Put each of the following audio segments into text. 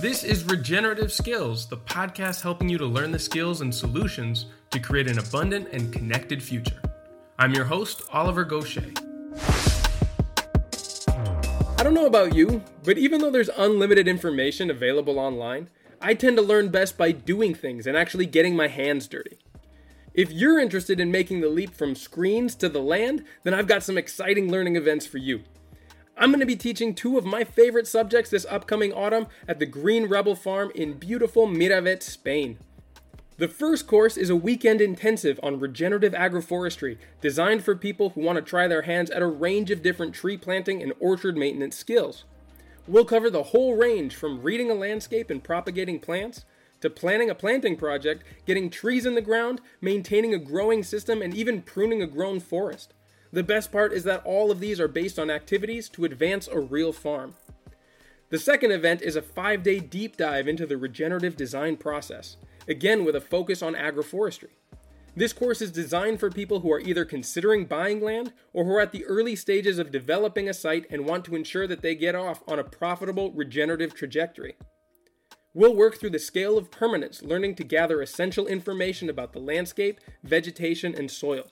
This is Regenerative Skills, the podcast helping you to learn the skills and solutions to create an abundant and connected future. I'm your host, Oliver Goshey. I don't know about you, but even though there's unlimited information available online, I tend to learn best by doing things and actually getting my hands dirty. If you're interested in making the leap from screens to the land, then I've got some exciting learning events for you. I'm going to be teaching two of my favorite subjects this upcoming autumn at the Green Rebel Farm in beautiful Miravet, Spain. The first course is a weekend intensive on regenerative agroforestry designed for people who want to try their hands at a range of different tree planting and orchard maintenance skills. We'll cover the whole range from reading a landscape and propagating plants to planning a planting project, getting trees in the ground, maintaining a growing system, and even pruning a grown forest. The best part is that all of these are based on activities to advance a real farm. The second event is a five day deep dive into the regenerative design process, again with a focus on agroforestry. This course is designed for people who are either considering buying land or who are at the early stages of developing a site and want to ensure that they get off on a profitable regenerative trajectory. We'll work through the scale of permanence, learning to gather essential information about the landscape, vegetation, and soil.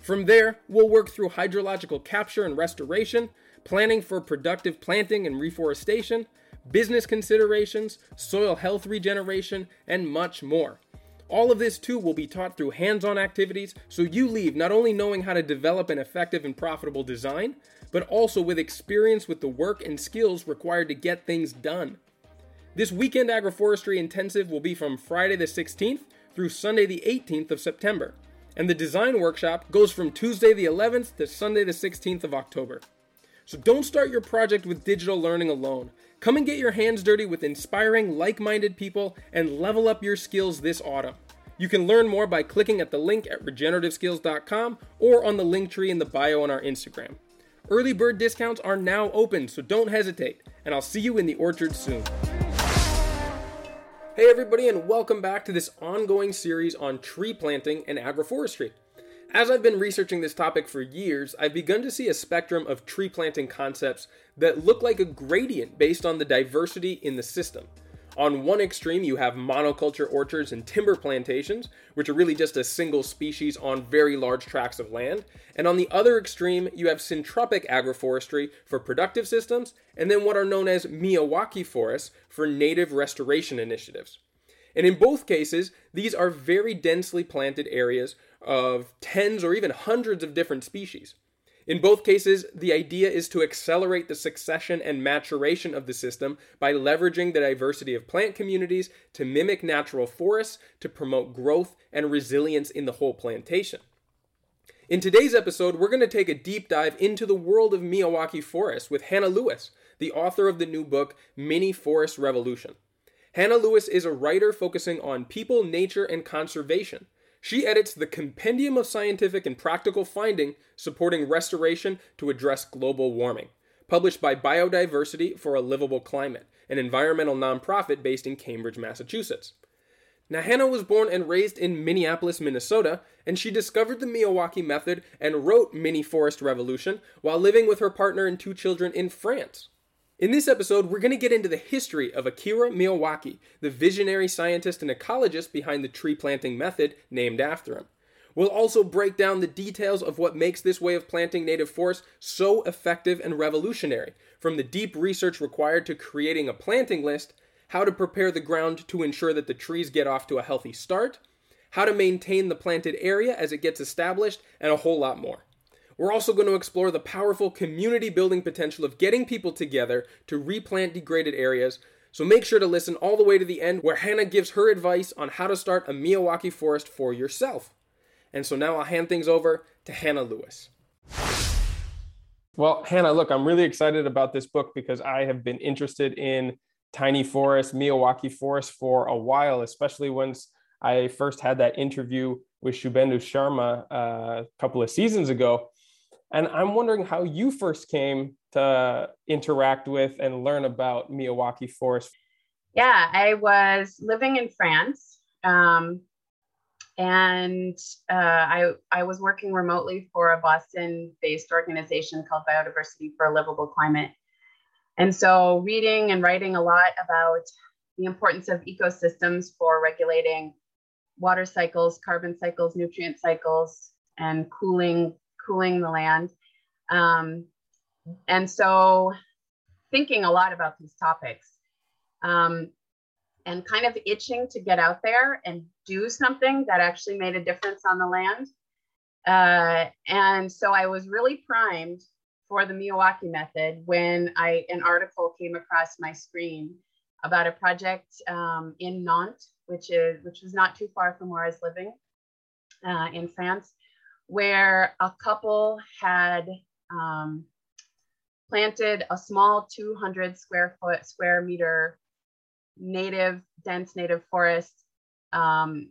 From there, we'll work through hydrological capture and restoration, planning for productive planting and reforestation, business considerations, soil health regeneration, and much more. All of this too will be taught through hands on activities, so you leave not only knowing how to develop an effective and profitable design, but also with experience with the work and skills required to get things done. This weekend agroforestry intensive will be from Friday the 16th through Sunday the 18th of September, and the design workshop goes from Tuesday the 11th to Sunday the 16th of October. So don't start your project with digital learning alone. Come and get your hands dirty with inspiring, like minded people and level up your skills this autumn. You can learn more by clicking at the link at regenerativeskills.com or on the link tree in the bio on our Instagram. Early bird discounts are now open, so don't hesitate, and I'll see you in the orchard soon. Hey, everybody, and welcome back to this ongoing series on tree planting and agroforestry. As I've been researching this topic for years, I've begun to see a spectrum of tree planting concepts that look like a gradient based on the diversity in the system. On one extreme, you have monoculture orchards and timber plantations, which are really just a single species on very large tracts of land. And on the other extreme, you have syntropic agroforestry for productive systems, and then what are known as Miyawaki forests for native restoration initiatives. And in both cases, these are very densely planted areas of tens or even hundreds of different species. In both cases, the idea is to accelerate the succession and maturation of the system by leveraging the diversity of plant communities to mimic natural forests to promote growth and resilience in the whole plantation. In today's episode, we're going to take a deep dive into the world of Miyawaki forests with Hannah Lewis, the author of the new book Mini Forest Revolution. Hannah Lewis is a writer focusing on people, nature, and conservation. She edits the Compendium of Scientific and Practical Finding Supporting Restoration to Address Global Warming, published by Biodiversity for a Livable Climate, an environmental nonprofit based in Cambridge, Massachusetts. Now, Hannah was born and raised in Minneapolis, Minnesota, and she discovered the Miyawaki method and wrote Mini Forest Revolution while living with her partner and two children in France. In this episode, we're going to get into the history of Akira Miyawaki, the visionary scientist and ecologist behind the tree planting method named after him. We'll also break down the details of what makes this way of planting native forests so effective and revolutionary, from the deep research required to creating a planting list, how to prepare the ground to ensure that the trees get off to a healthy start, how to maintain the planted area as it gets established, and a whole lot more. We're also going to explore the powerful community building potential of getting people together to replant degraded areas. So make sure to listen all the way to the end where Hannah gives her advice on how to start a Miyawaki forest for yourself. And so now I'll hand things over to Hannah Lewis. Well, Hannah, look, I'm really excited about this book because I have been interested in tiny forests, Miyawaki forests for a while, especially once I first had that interview with Shubhendu Sharma uh, a couple of seasons ago. And I'm wondering how you first came to interact with and learn about Miyawaki Forest. Yeah, I was living in France. Um, and uh, I, I was working remotely for a Boston based organization called Biodiversity for a Livable Climate. And so, reading and writing a lot about the importance of ecosystems for regulating water cycles, carbon cycles, nutrient cycles, and cooling cooling the land. Um, and so, thinking a lot about these topics, um, and kind of itching to get out there and do something that actually made a difference on the land. Uh, and so I was really primed for the Miyawaki method when I an article came across my screen about a project um, in Nantes, which is which was not too far from where I was living uh, in France, where a couple had um, planted a small 200 square foot square meter native dense native forest um,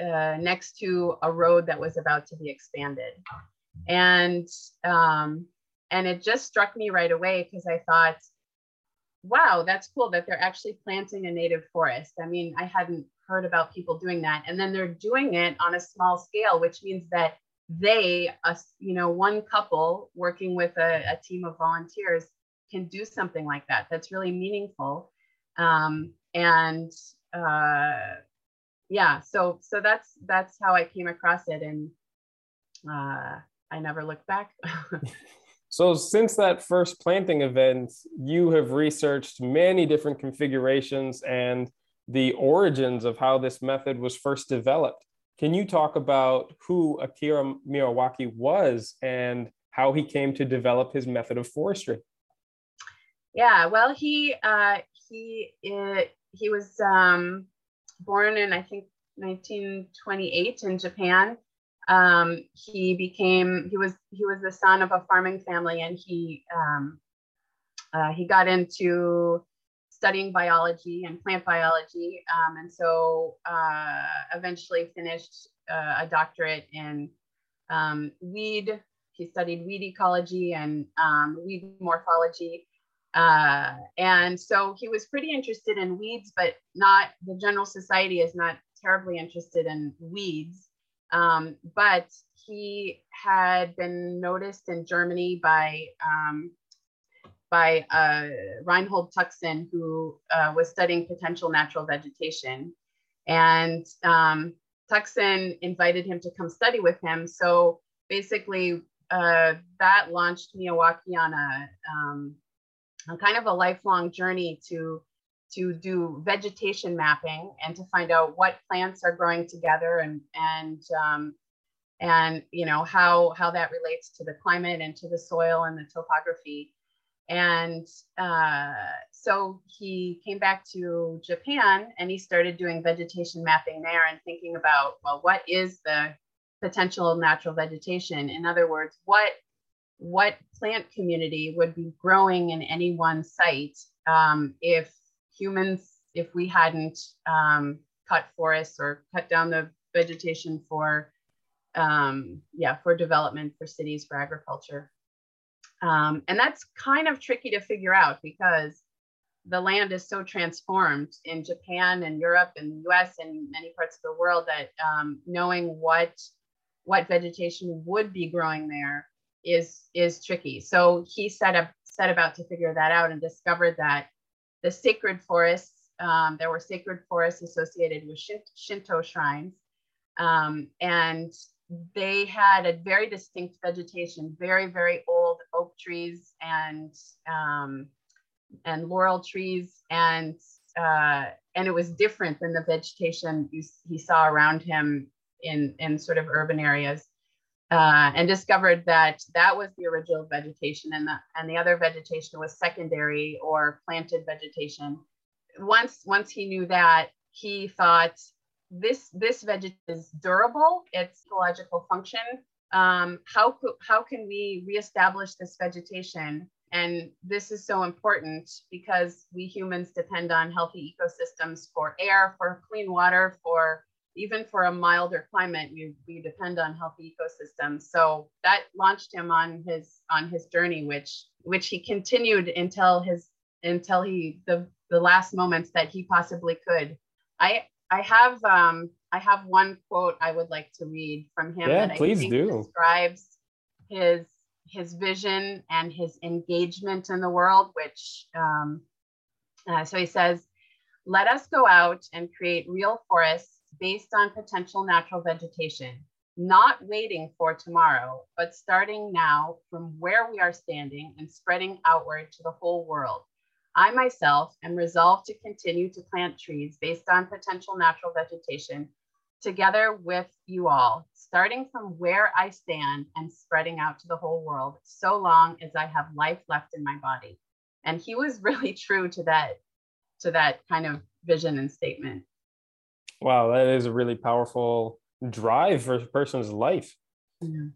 uh, next to a road that was about to be expanded and um, and it just struck me right away because I thought, wow, that's cool that they're actually planting a native forest. I mean, I hadn't heard about people doing that. And then they're doing it on a small scale, which means that they, a, you know, one couple working with a, a team of volunteers can do something like that. That's really meaningful. Um, and uh, yeah, so so that's that's how I came across it, and uh, I never looked back. So, since that first planting event, you have researched many different configurations and the origins of how this method was first developed. Can you talk about who Akira Miyawaki was and how he came to develop his method of forestry? Yeah, well, he uh, he it, he was um, born in I think 1928 in Japan, um, he became he was he was the son of a farming family and he um, uh, he got into studying biology and plant biology um, and so uh, eventually finished uh, a doctorate in um, weed. He studied weed ecology and um, weed morphology. Uh, and so he was pretty interested in weeds but not the general society is not terribly interested in weeds. Um, but he had been noticed in Germany by um, by uh, Reinhold Tuxen, who uh, was studying potential natural vegetation. And um, Tuxen invited him to come study with him. So basically, uh, that launched Miyawaki on a, um, kind of a lifelong journey to to do vegetation mapping and to find out what plants are growing together and and um, and you know how how that relates to the climate and to the soil and the topography and uh, so he came back to japan and he started doing vegetation mapping there and thinking about well what is the potential natural vegetation in other words what what plant community would be growing in any one site um, if humans, if we hadn't um, cut forests or cut down the vegetation for, um, yeah, for development, for cities, for agriculture. Um, and that's kind of tricky to figure out because the land is so transformed in Japan and Europe and the US and many parts of the world that um, knowing what what vegetation would be growing there is is tricky. So he set up set about to figure that out and discovered that the sacred forests. Um, there were sacred forests associated with Shinto shrines. Um, and they had a very distinct vegetation, very, very old oak trees and um, and laurel trees, and uh, and it was different than the vegetation you, he saw around him in in sort of urban areas uh, and discovered that that was the original vegetation and the, and the other vegetation was secondary or planted vegetation. Once, once he knew that, he thought this, this vegetation is durable, its ecological function. Um, how, how can we reestablish this vegetation? And this is so important because we humans depend on healthy ecosystems for air, for clean water, for even for a milder climate, we, we depend on healthy ecosystems. So that launched him on his on his journey, which which he continued until his until he the the last moments that he possibly could. I I have um I have one quote I would like to read from him yeah, that please I think do. describes his his vision and his engagement in the world, which um, uh, so he says, Let us go out and create real forests based on potential natural vegetation, not waiting for tomorrow, but starting now from where we are standing and spreading outward to the whole world. I myself am resolved to continue to plant trees based on potential natural vegetation together with you all, starting from where I stand and spreading out to the whole world, so long as I have life left in my body. And he was really true to that, to that kind of vision and statement. Wow, that is a really powerful drive for a person's life. Yeah.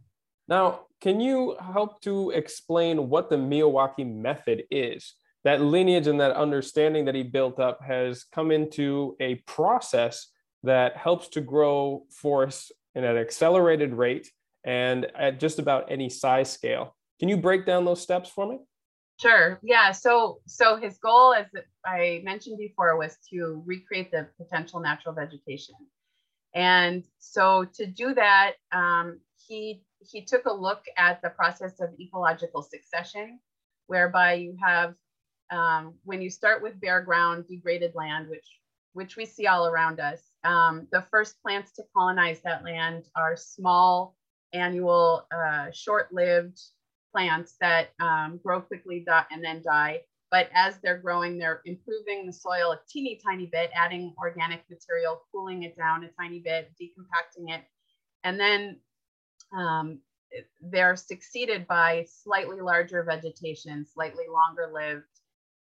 Now, can you help to explain what the Miyawaki method is? That lineage and that understanding that he built up has come into a process that helps to grow forests in an accelerated rate and at just about any size scale. Can you break down those steps for me? Sure. Yeah. So so his goal, as I mentioned before, was to recreate the potential natural vegetation. And so to do that, um, he he took a look at the process of ecological succession, whereby you have um, when you start with bare ground, degraded land, which which we see all around us, um, the first plants to colonize that land are small, annual, uh, short-lived plants that um, grow quickly and then die. But as they're growing, they're improving the soil a teeny tiny bit, adding organic material, cooling it down a tiny bit, decompacting it. And then um, they're succeeded by slightly larger vegetation, slightly longer lived.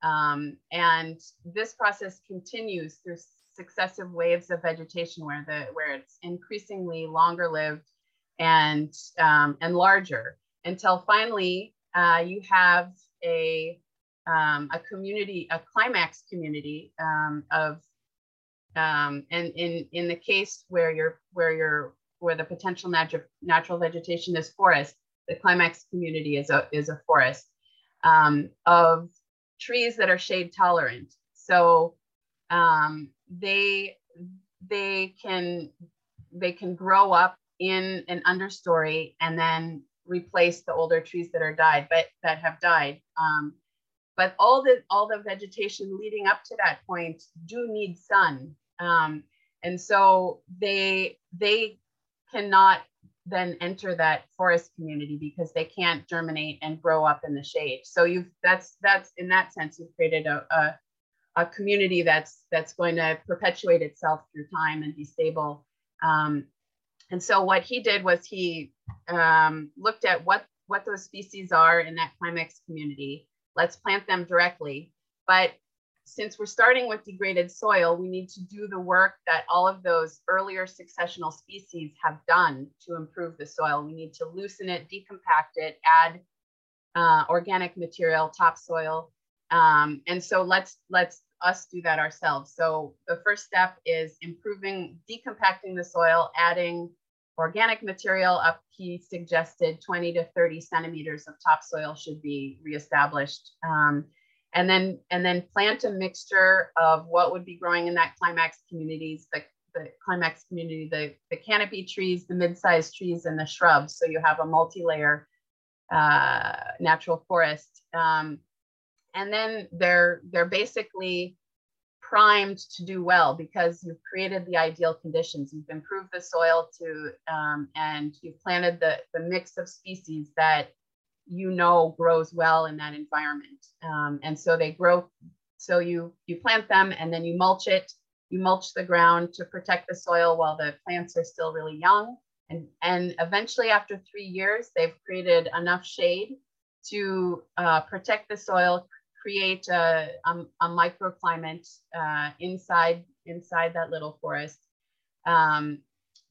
Um, and this process continues through successive waves of vegetation where the where it's increasingly longer lived and um, and larger until finally uh, you have a um, a community a climax community um, of um, and in in the case where you're where you're where the potential natural natural vegetation is forest the climax community is a is a forest um, of trees that are shade tolerant. So um, they they can they can grow up in an understory and then replace the older trees that are died but that have died um, but all the all the vegetation leading up to that point do need sun. Um, and so they they cannot then enter that forest community because they can't germinate and grow up in the shade so you've that's that's in that sense you've created a, a a community that's that's going to perpetuate itself through time and be stable. Um, and so what he did was he um, looked at what what those species are in that climax community. Let's plant them directly. But since we're starting with degraded soil, we need to do the work that all of those earlier successional species have done to improve the soil. We need to loosen it, decompact it, add uh, organic material, topsoil, um, and so let's let's us do that ourselves. So the first step is improving, decompacting the soil, adding organic material up. He suggested 20 to 30 centimeters of topsoil should be reestablished. Um, and then and then plant a mixture of what would be growing in that climax communities, the, the climax community, the, the canopy trees, the mid-sized trees, and the shrubs. So you have a multi-layer uh, natural forest. Um, and then they're they're basically primed to do well because you've created the ideal conditions you've improved the soil to um, and you've planted the the mix of species that you know grows well in that environment. Um, and so they grow so you you plant them and then you mulch it. You mulch the ground to protect the soil while the plants are still really young. And and eventually after three years they've created enough shade to uh, protect the soil create a, a, a microclimate uh, inside inside that little forest um,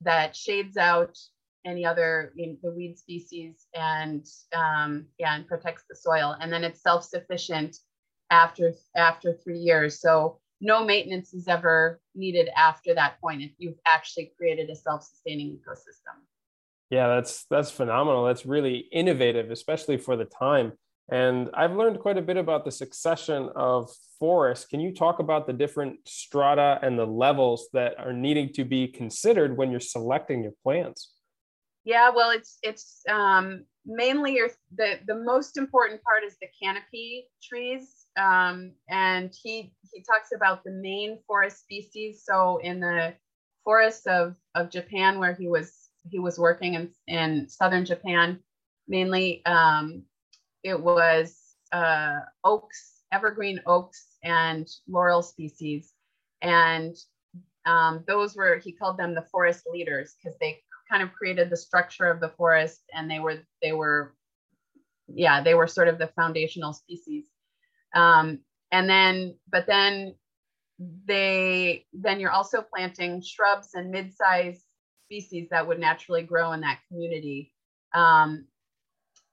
that shades out any other you know, the weed species and um, yeah and protects the soil. And then it's self-sufficient after after three years. So no maintenance is ever needed after that point if you've actually created a self-sustaining ecosystem. Yeah that's that's phenomenal. That's really innovative especially for the time. And I've learned quite a bit about the succession of forests. Can you talk about the different strata and the levels that are needing to be considered when you're selecting your plants? Yeah, well, it's it's um, mainly your the the most important part is the canopy trees. um, and he he talks about the main forest species. So in the forests of of Japan, where he was he was working in in southern Japan, mainly um, it was uh, oaks, evergreen oaks, and laurel species, and um, those were he called them the forest leaders because they kind of created the structure of the forest, and they were they were yeah they were sort of the foundational species. Um, and then, but then they then you're also planting shrubs and mid-sized species that would naturally grow in that community. Um,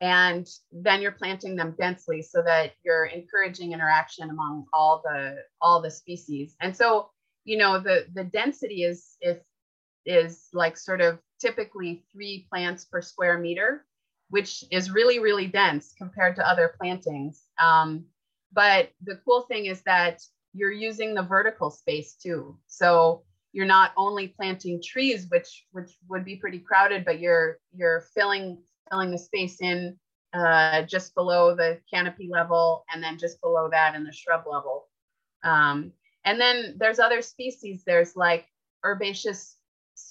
and then you're planting them densely so that you're encouraging interaction among all the all the species and so you know the the density is is is like sort of typically three plants per square meter which is really really dense compared to other plantings um, but the cool thing is that you're using the vertical space too so you're not only planting trees which which would be pretty crowded but you're you're filling filling the space in uh, just below the canopy level and then just below that in the shrub level. Um, and then there's other species. There's like herbaceous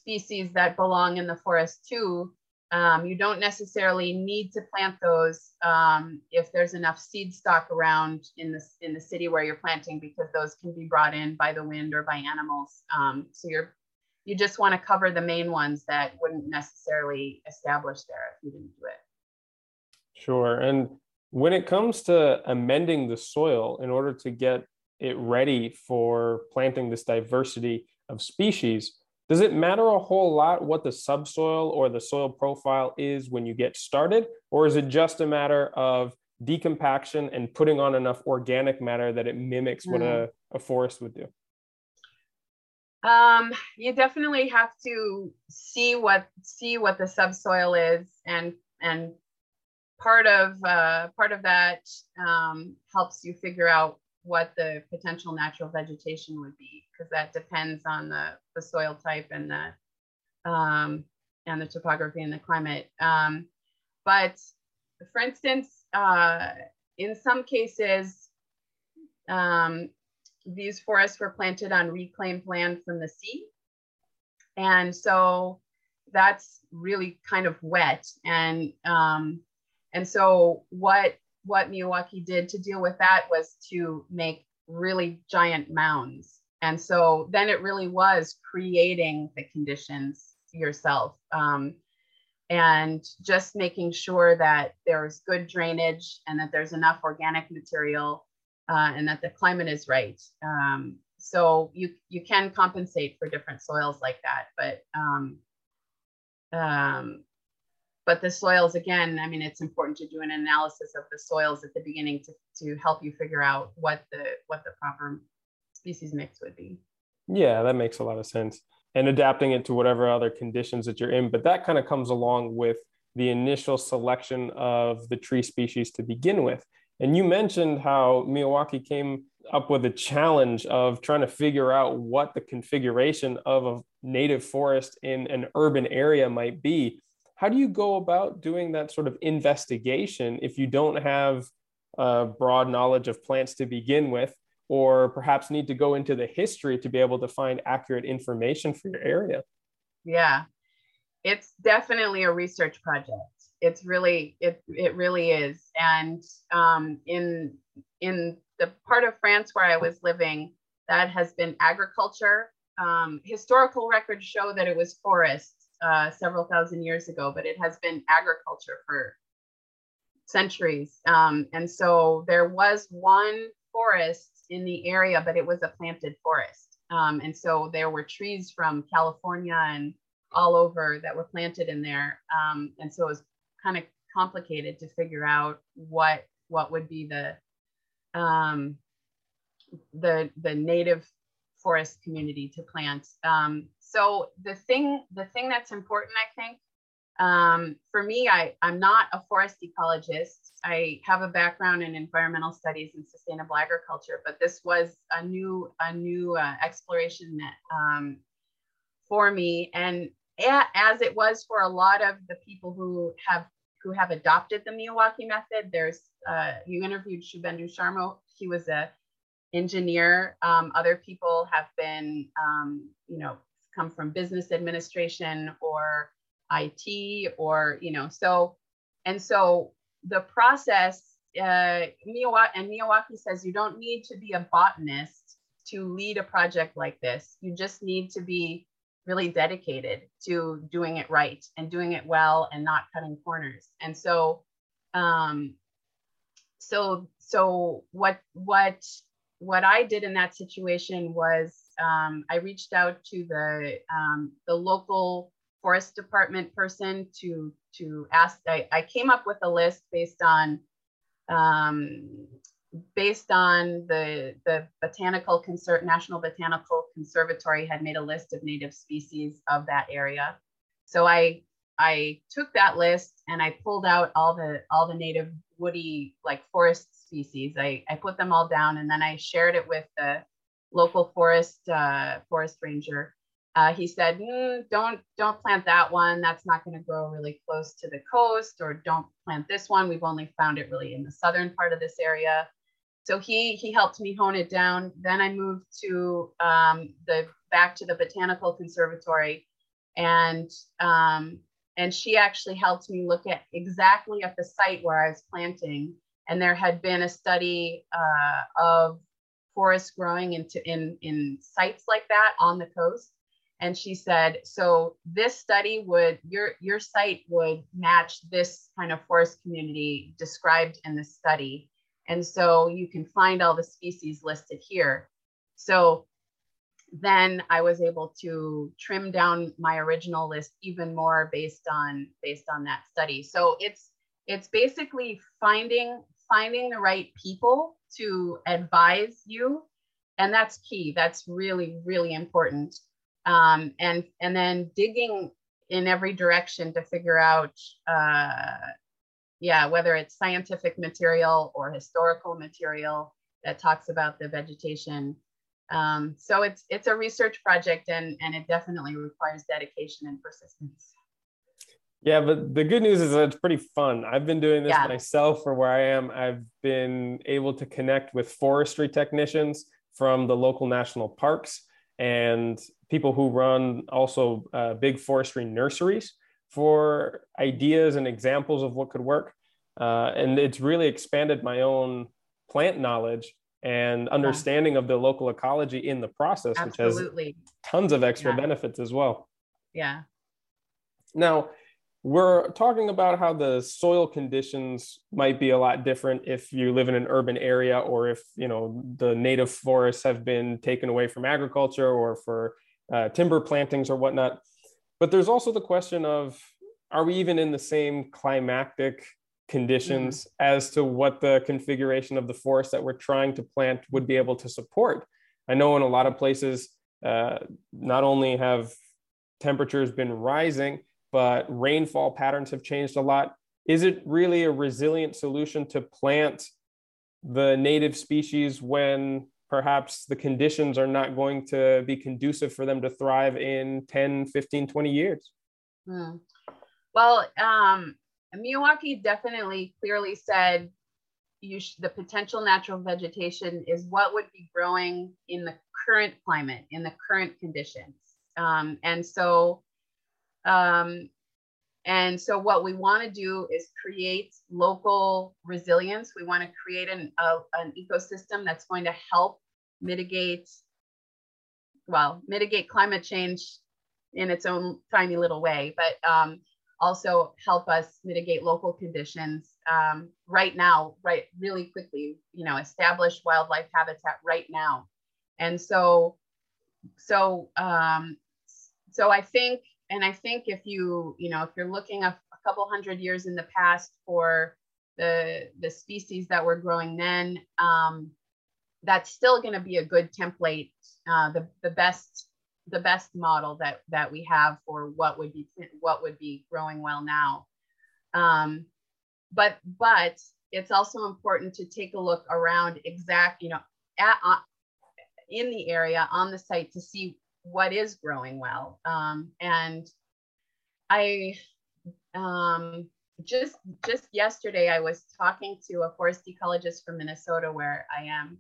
species that belong in the forest too. Um, you don't necessarily need to plant those um, if there's enough seed stock around in the, in the city where you're planting because those can be brought in by the wind or by animals. Um, so you're you just want to cover the main ones that wouldn't necessarily establish there if you didn't do it. Sure. And when it comes to amending the soil in order to get it ready for planting this diversity of species, does it matter a whole lot what the subsoil or the soil profile is when you get started? Or is it just a matter of decompaction and putting on enough organic matter that it mimics what mm. a, a forest would do? Um, you definitely have to see what see what the subsoil is and and part of uh, part of that um, helps you figure out what the potential natural vegetation would be because that depends on the, the soil type and the um, and the topography and the climate. Um, but for instance, uh, in some cases, um, these forests were planted on reclaimed land from the sea. And so that's really kind of wet. And um, and so what what Miyawaki did to deal with that was to make really giant mounds. And so then it really was creating the conditions yourself um, and just making sure that there's good drainage and that there's enough organic material uh, and that the climate is right. Um, so you you can compensate for different soils like that, but um, um, but the soils again i mean it's important to do an analysis of the soils at the beginning to, to help you figure out what the what the proper species mix would be. Yeah that makes a lot of sense. And adapting it to whatever other conditions that you're in but that kind of comes along with the initial selection of the tree species to begin with. And you mentioned how Miyawaki came up with a challenge of trying to figure out what the configuration of a native forest in an urban area might be how do you go about doing that sort of investigation if you don't have a broad knowledge of plants to begin with or perhaps need to go into the history to be able to find accurate information for your area? Yeah. It's definitely a research project. It's really it it really is. And um, in in the part of france where i was living that has been agriculture. Um, historical records show that it was forest uh, several thousand years ago, but it has been agriculture for centuries. Um, and so there was one forest in the area, but it was a planted forest. Um, and so there were trees from California and all over that were planted in there. Um, and so it was kind of complicated to figure out what what would be the um, the the native forest community to plant. Um, so the thing the thing that's important i think um, for me I, i'm not a forest ecologist. I have a background in environmental studies and sustainable agriculture but this was a new a new uh, exploration um, for me. And as it was for a lot of the people who have who have adopted the Miyawaki method there's uh, you interviewed Shubhendu Sharma. He was a engineer. Um, other people have been, um, you know, come from business administration or IT or, you know, so, and so the process, uh, and Miyawaki says you don't need to be a botanist to lead a project like this. You just need to be really dedicated to doing it right and doing it well and not cutting corners. And so, um, so, so what, what what I did in that situation was um, I reached out to the um, the local forest department person to to ask. I, I came up with a list based on um, based on the the botanical conser- national botanical conservatory had made a list of native species of that area. So I I took that list and I pulled out all the all the native woody like forest species. I, I put them all down and then I shared it with the local forest uh, forest ranger. Uh, he said, mm, "Don't don't plant that one. That's not going to grow really close to the coast, or don't plant this one. We've only found it really in the southern part of this area." So he he helped me hone it down. Then I moved to um, the back to the botanical conservatory, and um, and she actually helped me look at exactly at the site where I was planting. And there had been a study uh, of forests growing into in in sites like that on the coast. And she said so this study would your your site would match this kind of forest community described in the study. And so you can find all the species listed here. So then i was able to trim down my original list even more based on based on that study. So it's it's basically finding finding the right people to advise you. And that's key. That's really really important. Um, and and then digging in every direction to figure out uh, yeah whether it's scientific material or historical material that talks about the vegetation um, so it's it's a research project and and it definitely requires dedication and persistence yeah, but the good news is that it's pretty fun. I've been doing this yeah. myself for where I am. I've been able to connect with forestry technicians from the local national parks and people who run also uh, big forestry nurseries for ideas and examples of what could work. Uh, and it's really expanded my own plant knowledge and understanding yeah. of the local ecology in the process, Absolutely. which has tons of extra yeah. benefits as well. Yeah. Now, we're talking about how the soil conditions might be a lot different if you live in an urban area or if you know the native forests have been taken away from agriculture or for uh, timber plantings or whatnot but there's also the question of are we even in the same climatic conditions mm. as to what the configuration of the forest that we're trying to plant would be able to support i know in a lot of places uh, not only have temperatures been rising but rainfall patterns have changed a lot. Is it really a resilient solution to plant the native species when perhaps the conditions are not going to be conducive for them to thrive in 10, 15, 20 years? Hmm. Well, um, Miyawaki definitely clearly said you sh- the potential natural vegetation is what would be growing in the current climate, in the current conditions. Um, and so um, and so what we want to do is create local resilience. We want to create an, a, an ecosystem that's going to help mitigate, well, mitigate climate change in its own tiny little way, but um, also help us mitigate local conditions um, right now, right, really quickly, you know, establish wildlife habitat right now. And so, so, um, so I think and I think if you, you know, if you're looking a, a couple hundred years in the past for the the species that were growing then, um, that's still going to be a good template, uh, the the best the best model that that we have for what would be what would be growing well now. Um, but but it's also important to take a look around exact, you know, at, uh, in the area on the site to see what is growing well. Um, and I, um, just just yesterday, I was talking to a forest ecologist from Minnesota, where I am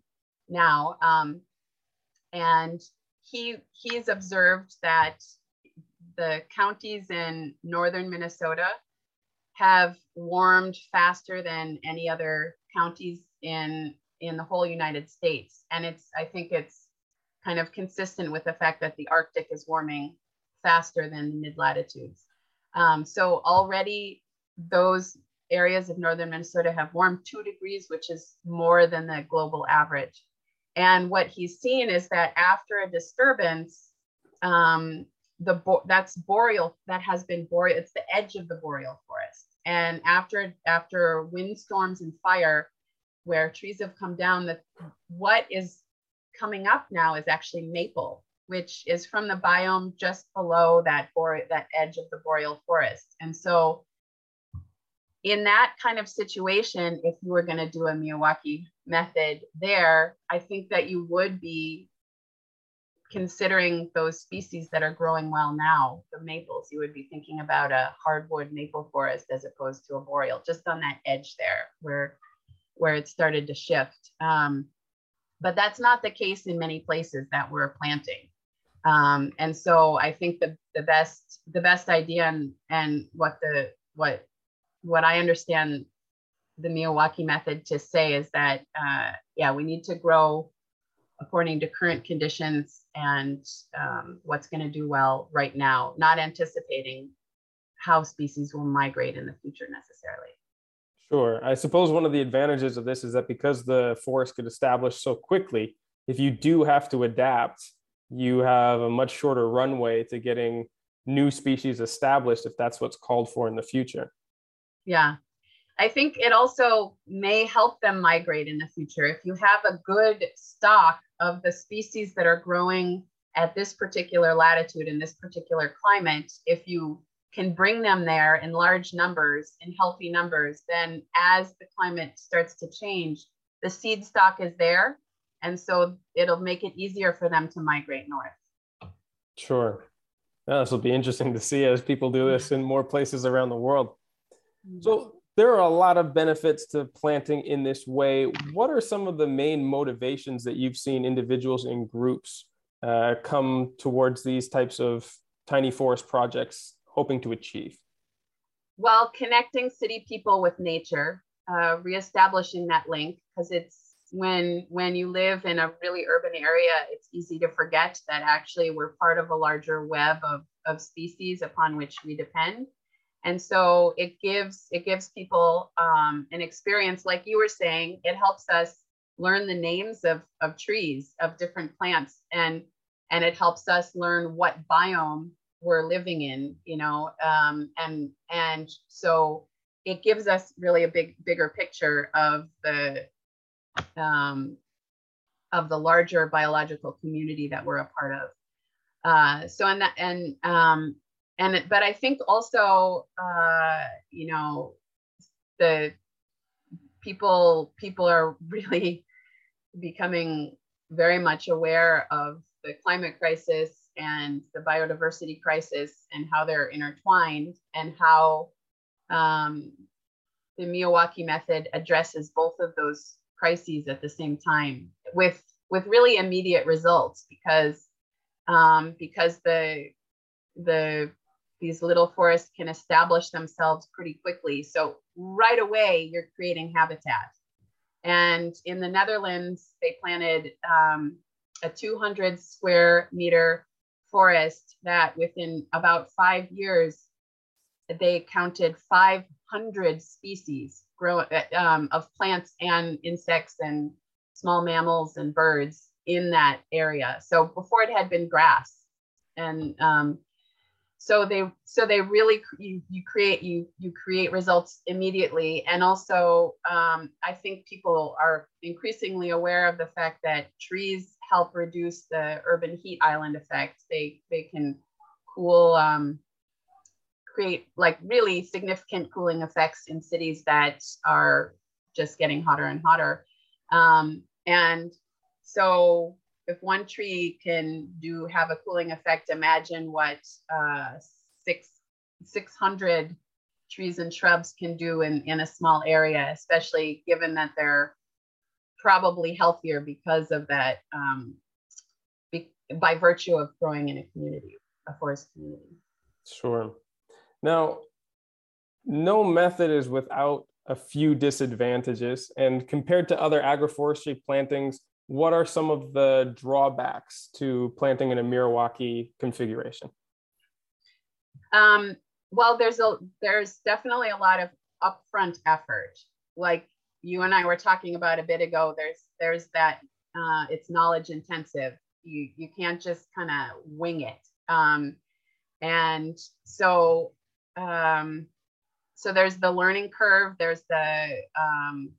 now, um, and he he's observed that the counties in northern Minnesota have warmed faster than any other counties in in the whole United States. And it's I think it's kind of consistent with the fact that the Arctic is warming faster than the mid latitudes. Um, so already those areas of northern Minnesota have warmed two degrees, which is more than the global average. And what he's seen is that after a disturbance, um, the bo- that's boreal that has been boreal. It's the edge of the boreal forest. And after after windstorms and fire, where trees have come down, that what is coming up now is actually maple, which is from the biome just below that bore- that edge of the boreal forest. And so in that kind of situation, if you were going to do a Miyawaki method there, I think that you would be considering those species that are growing well now, the maples, you would be thinking about a hardwood maple forest as opposed to a boreal, just on that edge there where where it started to shift. Um, but that's not the case in many places that we're planting. Um, and so I think the the best the best idea and and what the what what I understand the Miyawaki method to say is that uh, yeah we need to grow according to current conditions and um, what's going to do well right now, not anticipating how species will migrate in the future necessarily. Sure. I suppose one of the advantages of this is that because the forest could establish so quickly, if you do have to adapt, you have a much shorter runway to getting new species established if that's what's called for in the future. Yeah. I think it also may help them migrate in the future. If you have a good stock of the species that are growing at this particular latitude in this particular climate, if you can bring them there in large numbers, in healthy numbers, then as the climate starts to change, the seed stock is there. And so it'll make it easier for them to migrate north. Sure. Yeah, this will be interesting to see as people do this in more places around the world. So there are a lot of benefits to planting in this way. What are some of the main motivations that you've seen individuals and groups uh, come towards these types of tiny forest projects hoping to achieve? Well, connecting city people with nature, uh, reestablishing that link, because it's when when you live in a really urban area, it's easy to forget that actually we're part of a larger web of, of species upon which we depend and so it gives it gives people um, an experience like you were saying it helps us learn the names of, of trees of different plants and and it helps us learn what biome we're living in you know um, and and so it gives us really a big bigger picture of the um, of the larger biological community that we're a part of. Uh, so and that and um, and but i think also uh, you know the people people are really becoming very much aware of the climate crisis and the biodiversity crisis and how they're intertwined and how um, the Miyawaki method addresses both of those crises at the same time with with really immediate results because um, because the the these little forests can establish themselves pretty quickly. So right away, you're creating habitat. And in the Netherlands, they planted um, a 200 square meter forest that within about five years, they counted 500 species grow, um, of plants and insects and small mammals and birds in that area. So before it had been grass. And um, so they so they really you, you create you you create results immediately. And also um, i think people are increasingly aware of the fact that trees help reduce the urban heat island effect. They they can cool um, create like really significant cooling effects in cities that are just getting hotter and hotter. Um, and so if one tree can do have a cooling effect, imagine what uh, six 600 trees and shrubs can do in, in a small area, especially given that they're probably healthier because of that, um, be, by virtue of growing in a community, a forest community. Sure. Now, no method is without a few disadvantages. And compared to other agroforestry plantings, what are some of the drawbacks to planting in a Miyawaki configuration? Um, well, there's a there's definitely a lot of upfront effort. Like you and I were talking about a bit ago, there's there's that uh, it's knowledge intensive. You you can't just kind of wing it. Um, and so um, so there's the learning curve. There's the um,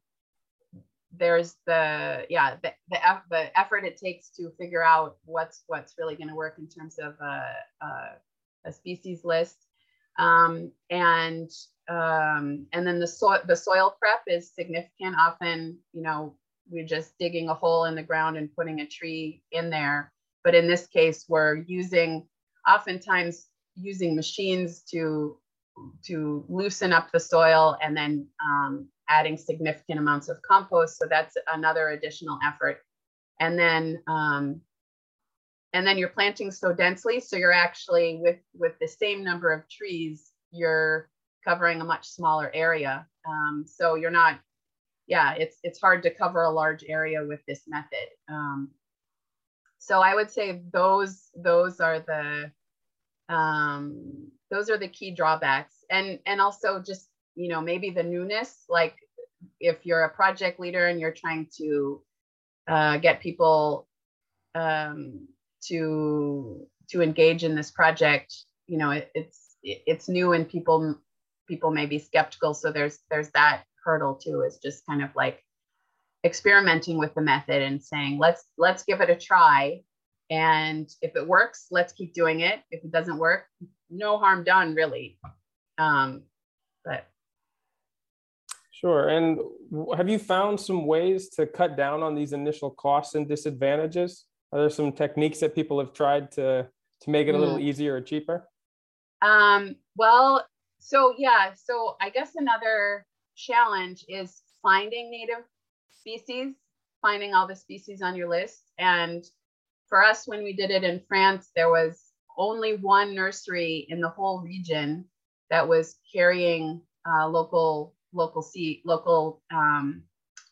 there's the yeah the, the, the effort it takes to figure out what's what's really going to work in terms of a, a, a species list. Um, and um, and then the soil the soil prep is significant. Often you know we're just digging a hole in the ground and putting a tree in there. But in this case we're using oftentimes using machines to to loosen up the soil and then um, adding significant amounts of compost. So that's another additional effort. And then um, and then you're planting so densely, so you're actually with with the same number of trees, you're covering a much smaller area. Um, so you're not, yeah, it's it's hard to cover a large area with this method. Um, so I would say those those are the um, those are the key drawbacks, and and also just you know maybe the newness like if you're a project leader and you're trying to uh, get people um, to to engage in this project you know it, it's it's new and people people may be skeptical. So there's there's that hurdle too is just kind of like experimenting with the method and saying let's let's give it a try. And if it works let's keep doing it. If it doesn't work no harm done really. Um, but sure and have you found some ways to cut down on these initial costs and disadvantages are there some techniques that people have tried to to make it a little mm. easier or cheaper um, well so yeah so i guess another challenge is finding native species finding all the species on your list and for us when we did it in france there was only one nursery in the whole region that was carrying uh, local local seed local um,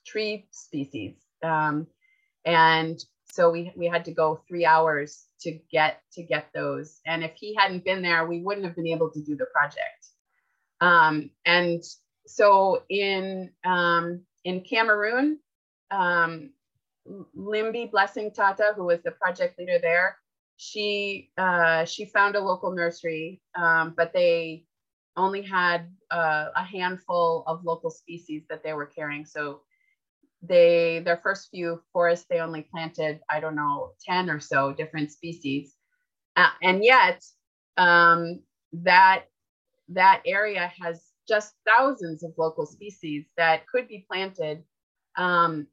tree species. Um, and so we we had to go three hours to get to get those. And if he hadn't been there we wouldn't have been able to do the project. Um, and so in um, in cameroon um, Limbi Blessing Tata who was the project leader there she uh, she found a local nursery, um, but they only had uh, a handful of local species that they were carrying. So they their first few forests they only planted I don't know ten or so different species, uh, and yet um, that that area has just thousands of local species that could be planted. Um,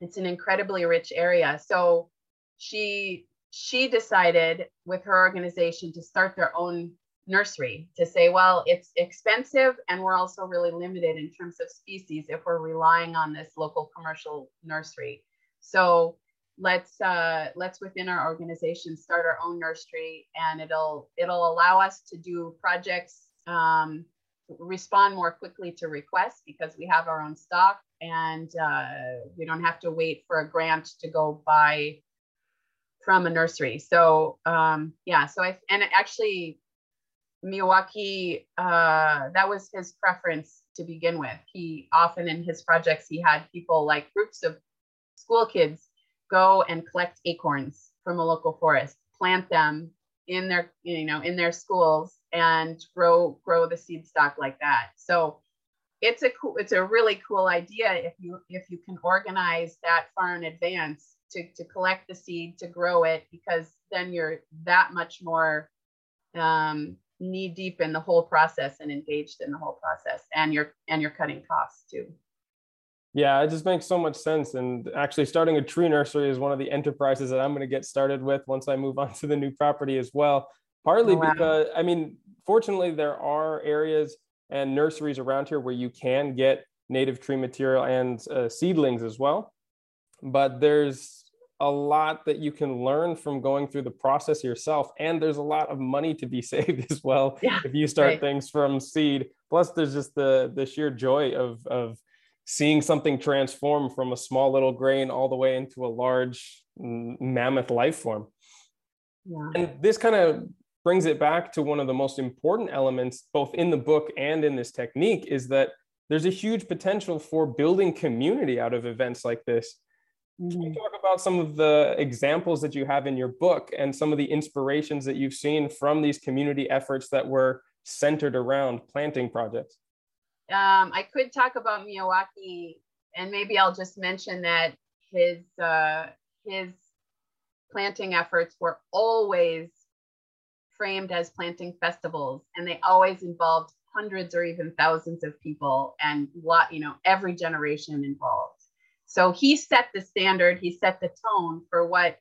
it's an incredibly rich area. So she she decided with her organization to start their own nursery to say, well, it's expensive and we're also really limited in terms of species if we're relying on this local commercial nursery. So let's uh, let's within our organization start our own nursery and it'll it'll allow us to do projects um, respond more quickly to requests because we have our own stock and uh, we don't have to wait for a grant to go buy from a nursery. So um, yeah, so I and actually Miyawaki, uh, that was his preference to begin with. He often in his projects he had people like groups of school kids go and collect acorns from a local forest, plant them in their you know in their schools and grow grow the seed stock like that. So it's a cool it's a really cool idea if you if you can organize that far in advance to, to collect the seed to grow it because then you're that much more um, knee deep in the whole process and engaged in the whole process and you're and you're cutting costs too yeah it just makes so much sense and actually starting a tree nursery is one of the enterprises that i'm going to get started with once i move on to the new property as well partly oh, wow. because i mean fortunately there are areas and nurseries around here where you can get native tree material and uh, seedlings as well. But there's a lot that you can learn from going through the process yourself. And there's a lot of money to be saved as well yeah, if you start right. things from seed. Plus, there's just the, the sheer joy of, of seeing something transform from a small little grain all the way into a large mammoth life form. Yeah. And this kind of brings it back to one of the most important elements, both in the book and in this technique, is that there's a huge potential for building community out of events like this. Can you mm-hmm. talk about some of the examples that you have in your book and some of the inspirations that you've seen from these community efforts that were centered around planting projects? Um, I could talk about Miyawaki, and maybe I'll just mention that his uh, his planting efforts were always framed as planting festivals and they always involved hundreds or even thousands of people and what you know every generation involved so he set the standard he set the tone for what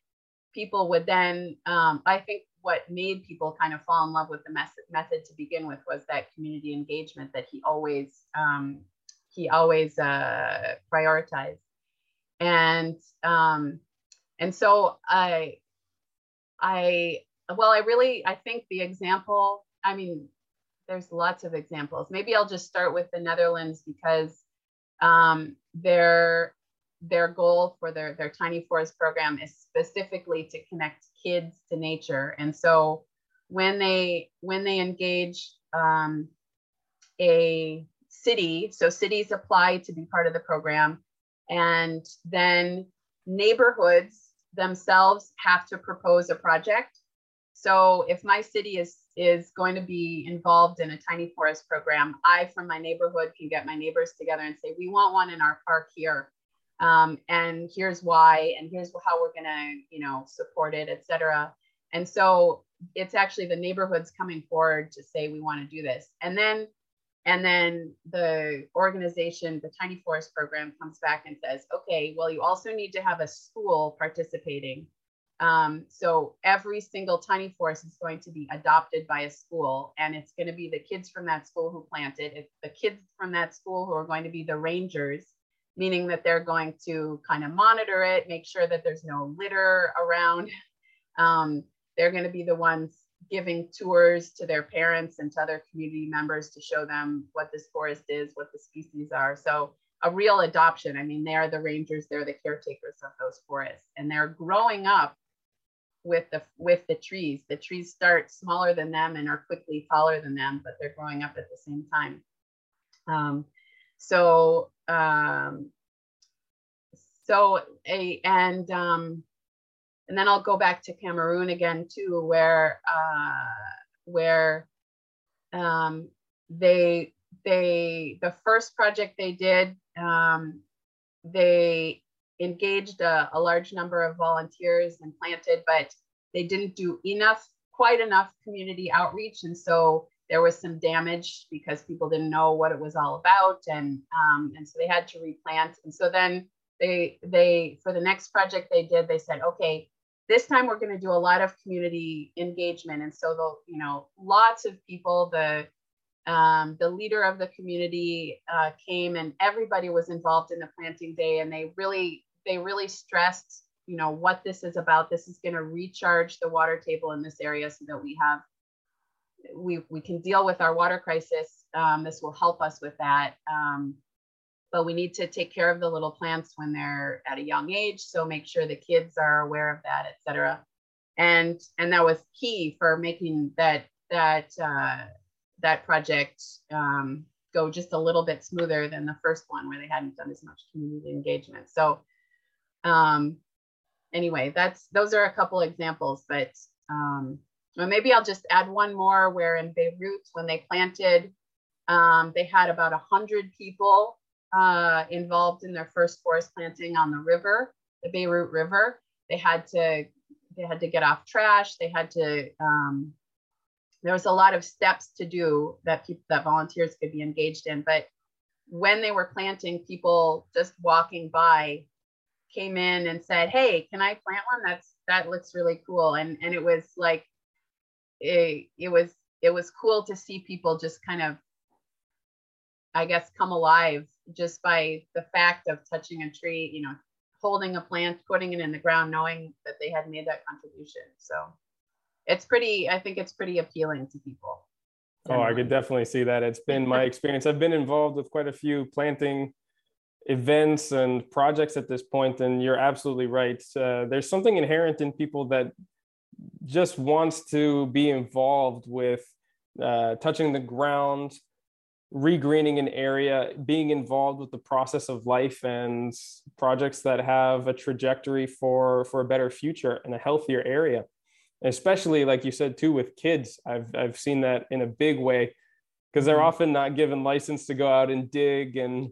people would then um, i think what made people kind of fall in love with the method, method to begin with was that community engagement that he always um, he always uh, prioritized and um, and so i i well, I really, I think the example, I mean, there's lots of examples. Maybe I'll just start with the Netherlands because um, their their goal for their their tiny forest program is specifically to connect kids to nature. And so when they when they engage um, a city, so cities apply to be part of the program, and then neighborhoods themselves have to propose a project so if my city is is going to be involved in a tiny forest program, I from my neighborhood can get my neighbors together and say, we want one in our park here. Um, and here's why, and here's how we're gonna, you know, support it, etc. And so it's actually the neighborhoods coming forward to say we want to do this. And then and then the organization, the Tiny Forest program comes back and says, okay, well, you also need to have a school participating um, so every single tiny forest is going to be adopted by a school, and it's going to be the kids from that school who plant it. It's the kids from that school who are going to be the rangers, meaning that they're going to kind of monitor it, make sure that there's no litter around. Um, they're going to be the ones giving tours to their parents and to other community members to show them what this forest is, what the species are. So a real adoption. I mean, they're the rangers, they're the caretakers of those forests, and they're growing up with the with the trees. The trees start smaller than them and are quickly taller than them, but they're growing up at the same time. Um, so um, so a and um, and then I'll go back to Cameroon again too, where uh, where um, they they the first project they did um, they engaged a, a large number of volunteers and planted, but they didn't do enough, quite enough community outreach. And so there was some damage because people didn't know what it was all about. And, um, and so they had to replant. And so then they, they, for the next project they did, they said, okay, this time we're going to do a lot of community engagement. And so the, you know, lots of people, the, um, the leader of the community uh, came and everybody was involved in the planting day and they really they really stressed, you know, what this is about. This is going to recharge the water table in this area so that we have, we, we can deal with our water crisis. Um, this will help us with that. Um, but we need to take care of the little plants when they're at a young age. So make sure the kids are aware of that, et cetera. And, and that was key for making that, that, uh, that project um, go just a little bit smoother than the first one where they hadn't done as much community engagement. So um, anyway, that's those are a couple examples, but um, maybe I'll just add one more where in Beirut, when they planted, um, they had about 100 people uh, involved in their first forest planting on the river, the Beirut River. They had to they had to get off trash. They had to um, there was a lot of steps to do that people that volunteers could be engaged in. But when they were planting, people just walking by came in and said, "Hey, can I plant one? That's that looks really cool." And and it was like it, it was it was cool to see people just kind of I guess, come alive just by the fact of touching a tree, you know, holding a plant, putting it in the ground, knowing that they had made that contribution. So it's pretty, I think it's pretty appealing to people. Oh, I could definitely see that. It's been my experience. I've been involved with quite a few planting events and projects at this point, and you're absolutely right. Uh, there's something inherent in people that just wants to be involved with uh, touching the ground, regreening an area, being involved with the process of life and projects that have a trajectory for for a better future and a healthier area. especially like you said too with kids, I've I've seen that in a big way because they're mm-hmm. often not given license to go out and dig and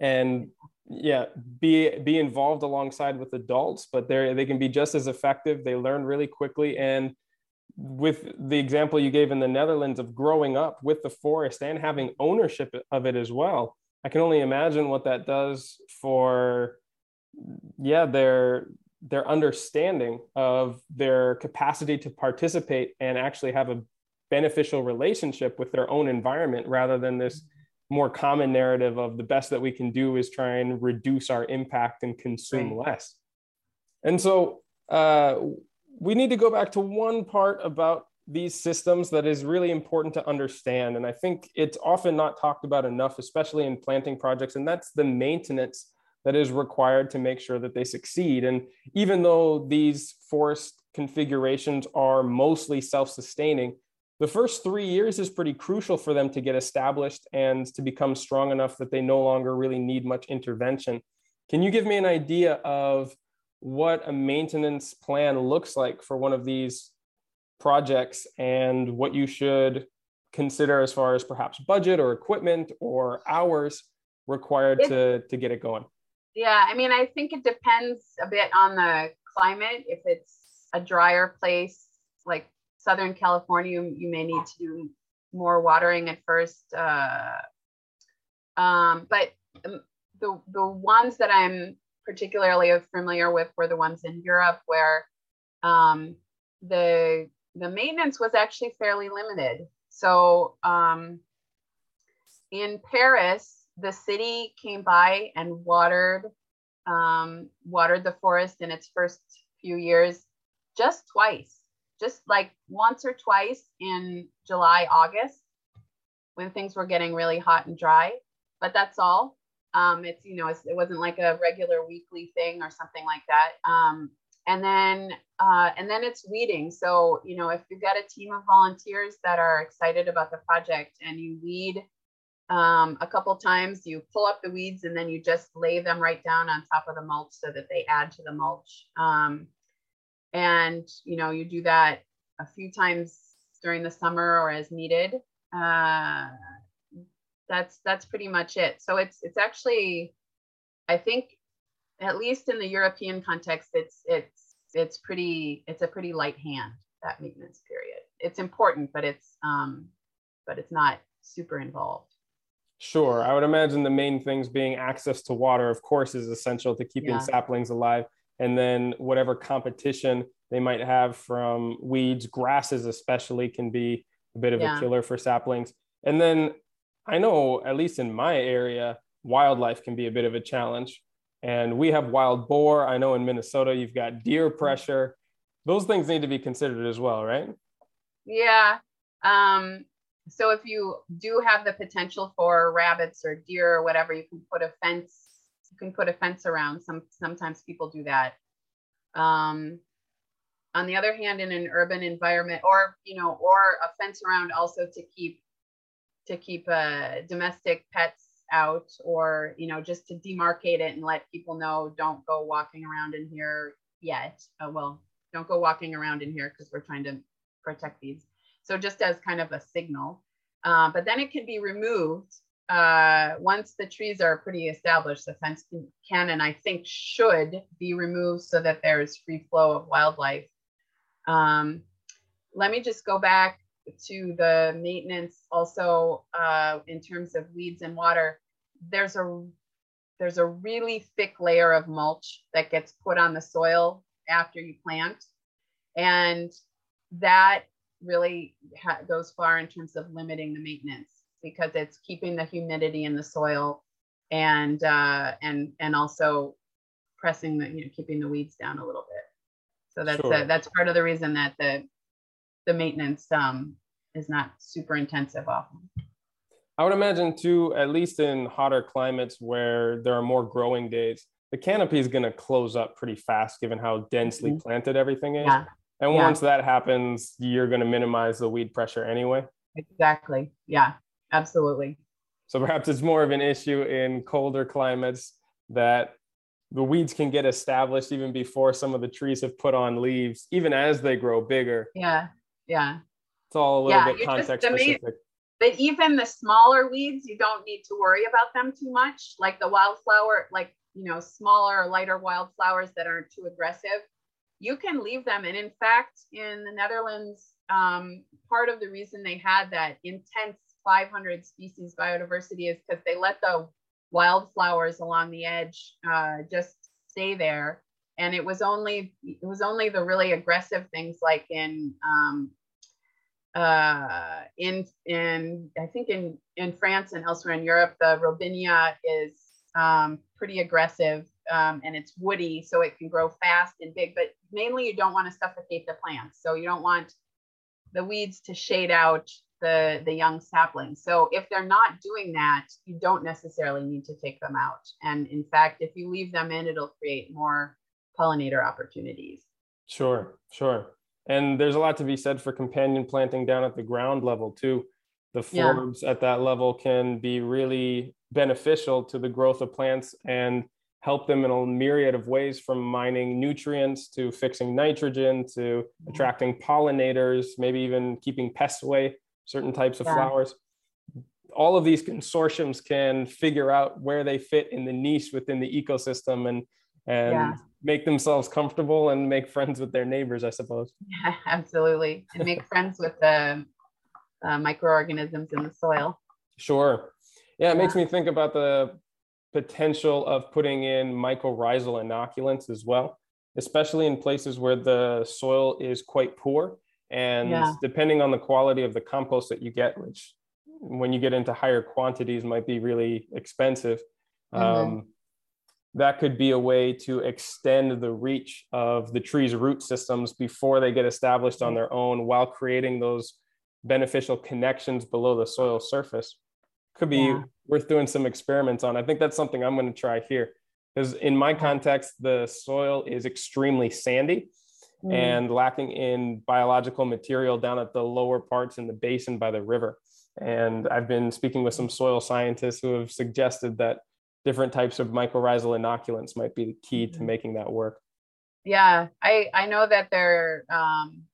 and yeah be be involved alongside with adults but they they can be just as effective. They learn really quickly. And with the example you gave in the Netherlands of growing up with the forest and having ownership of it as well i can only imagine what that does for yeah their their understanding of their capacity to participate and actually have a beneficial relationship with their own environment rather than this mm-hmm. More common narrative of the best that we can do is try and reduce our impact and consume right. less. And so uh, we need to go back to one part about these systems that is really important to understand. And I think it's often not talked about enough, especially in planting projects, and that's the maintenance that is required to make sure that they succeed. And even though these forest configurations are mostly self sustaining, the first three years is pretty crucial for them to get established and to become strong enough that they no longer really need much intervention. Can you give me an idea of what a maintenance plan looks like for one of these projects and what you should consider as far as perhaps budget or equipment or hours required to, to get it going? Yeah, I mean, I think it depends a bit on the climate. If it's a drier place like Southern California, you may need to do more watering at first. Uh, um, but the, the ones that I'm particularly familiar with were the ones in Europe where um, the, the maintenance was actually fairly limited. So um, in Paris, the city came by and watered um, watered the forest in its first few years just twice just like once or twice in July, August, when things were getting really hot and dry. But that's all. Um, it's you know it's, it wasn't like a regular weekly thing or something like that. Um, and then uh, and then it's weeding. So you know if you've got a team of volunteers that are excited about the project and you weed um, a couple times, you pull up the weeds and then you just lay them right down on top of the mulch so that they add to the mulch. And you know you do that a few times during the summer or as needed. Uh, that's that's pretty much it. So it's it's actually i think at least in the european context it's it's it's pretty it's a pretty light hand that maintenance period. It's important but it's um but it's not super involved. Sure. I would imagine the main things being access to water, of course, is essential to keeping yeah. saplings alive and then whatever competition they might have from weeds, grasses especially can be a bit of yeah. a killer for saplings. And then I know, at least in my area, wildlife can be a bit of a challenge. And we have wild boar. I know in Minnesota, you've got deer pressure. Those things need to be considered as well, right? Yeah. Um, so if you do have the potential for rabbits or deer or whatever, you can put a fence can put a fence around. Some sometimes people do that. Um, on the other hand, in an urban environment, or you know, or a fence around also to keep to keep uh, domestic pets out, or you know, just to demarcate it and let people know don't go walking around in here yet. Uh, well, don't go walking around in here because we're trying to protect these. So just as kind of a signal. Uh, but then it can be removed uh, once the trees are pretty established, the fence can, and I think should be removed so that there's free flow of wildlife. Um, let me just go back to the maintenance also uh, in terms of weeds and water. There's a there's a really thick layer of mulch that gets put on the soil after you plant, and that really goes far in terms of limiting the maintenance because it's keeping the humidity in the soil and uh, and and also pressing the you know keeping the weeds down a little bit. So that's Sure. uh, that's part of the reason that the the maintenance um, is not super intensive often. I would imagine too, at least in hotter climates where there are more growing days, the canopy is going to close up pretty fast given how densely Mhm. planted everything is. Yeah, And yeah. once that happens, you're going to minimize the weed pressure anyway. exactly. Yeah, absolutely. So perhaps it's more of an issue in colder climates that the weeds can get established even before some of the trees have put on leaves, even as they grow bigger. Yeah, yeah. It's all a little Yeah, bit context specific. But even the smaller weeds, you don't need to worry about them too much. Like the wildflower, like you know, smaller, lighter wildflowers that aren't too aggressive, you can leave them. And in fact, in the Netherlands, um, part of the reason they had that intense 500 species biodiversity is because they let the wildflowers along the edge uh, just stay there. And it was only it was only the really aggressive things like in um, uh, in in I think in in France and elsewhere in Europe, the robinia is um, pretty aggressive um, and it's woody, so it can grow fast and big. But mainly, you don't want to suffocate the plants, so you don't want the weeds to shade out the the young saplings. So if they're not doing that, you don't necessarily need to take them out. And in fact, if you leave them in, it'll create more pollinator opportunities. Sure, sure. And there's a lot to be said for companion planting down at the ground level too. The Yeah. forbs at that level can be really beneficial to the growth of plants and help them in a myriad of ways from mining nutrients to fixing nitrogen to mm-hmm. attracting pollinators, maybe even keeping pests away, certain types of Yeah. flowers. All of these consortiums can figure out where they fit in the niche within the ecosystem and and Yeah. make themselves comfortable and make friends with their neighbors, I suppose. Yeah, absolutely. And make friends with the uh, microorganisms in the soil. Sure. Yeah, it makes me think about the potential of putting in mycorrhizal inoculants as well, especially in places where the soil is quite poor. And Yeah. depending on the quality of the compost that you get, which when you get into higher quantities might be really expensive, Mhm. um, that could be a way to extend the reach of the tree's root systems before they get established on their own while creating those beneficial connections below the soil surface could be Yeah. worth doing some experiments on. I think that's something I'm going to try here because in my context, the soil is extremely sandy Mm. and lacking in biological material down at the lower parts in the basin by the river. And I've been speaking with some soil scientists who have suggested that different types of mycorrhizal inoculants might be the key to Mhm. making that work. Yeah, I I know that they're um,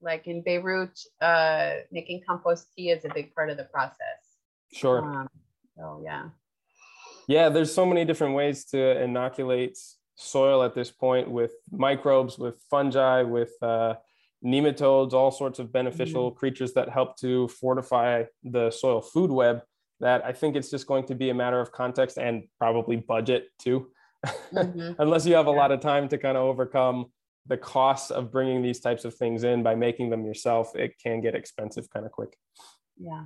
like in Beirut, uh, making compost tea is a big part of the process. Sure. Um, so yeah, Yeah, there's so many different ways to inoculate soil at this point with microbes, with fungi, with uh, nematodes, all sorts of beneficial creatures that help to fortify the soil food web. That I think it's just going to be a matter of context and probably budget too. Mhm. Unless you have a lot of time to kind of overcome the costs of bringing these types of things in by making them yourself, it can get expensive kind of quick. yeah,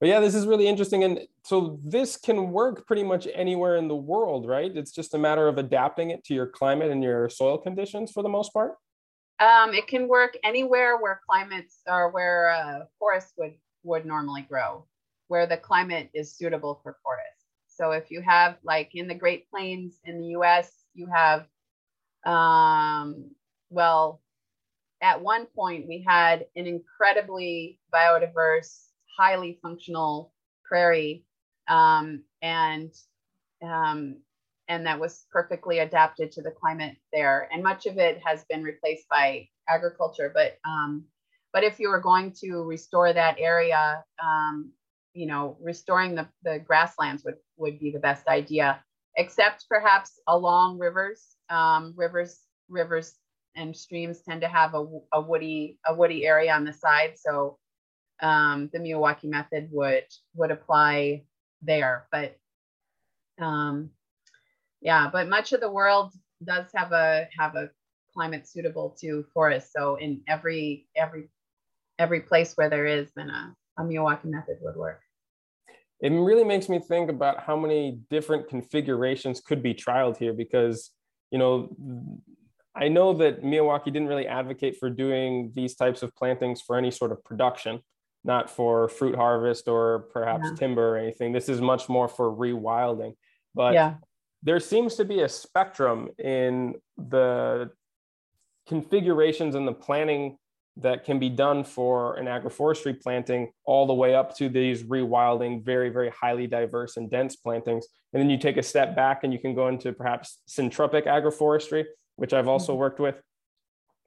But yeah, this is really interesting. And so this can work pretty much anywhere in the world, right? It's just a matter of adapting it to your climate and your soil conditions for the most part. um, it can work anywhere where climates or where uh, forests would would normally grow, where the climate is suitable for forests. So if you have like in the Great Plains in the U.S., you have um, well, at one point we had an incredibly biodiverse, highly functional prairie, um, and um, and that was perfectly adapted to the climate there. And much of it has been replaced by agriculture. But um, but if you were going to restore that area, um, you know, restoring the, the grasslands would would be the best idea. Except perhaps along rivers, um, rivers, rivers and streams tend to have a, a woody a woody area on the side. So um, the Miyawaki method would would apply there. But um, yeah, but much of the world does have a have a climate suitable to forests. So in every every every place where there is, then a, a Miyawaki method would work. it really makes me think about how many different configurations could be trialed here because you know i know that Miyawaki didn't really advocate for doing these types of plantings for any sort of production not for fruit harvest or perhaps yeah. timber or anything this is much more for rewilding but yeah. there seems to be a spectrum in the configurations and the planning that can be done for an agroforestry planting all the way up to these rewilding, very, very highly diverse and dense plantings. And then you take a step back and you can go into perhaps syntropic agroforestry, which I've also mm-hmm. worked with,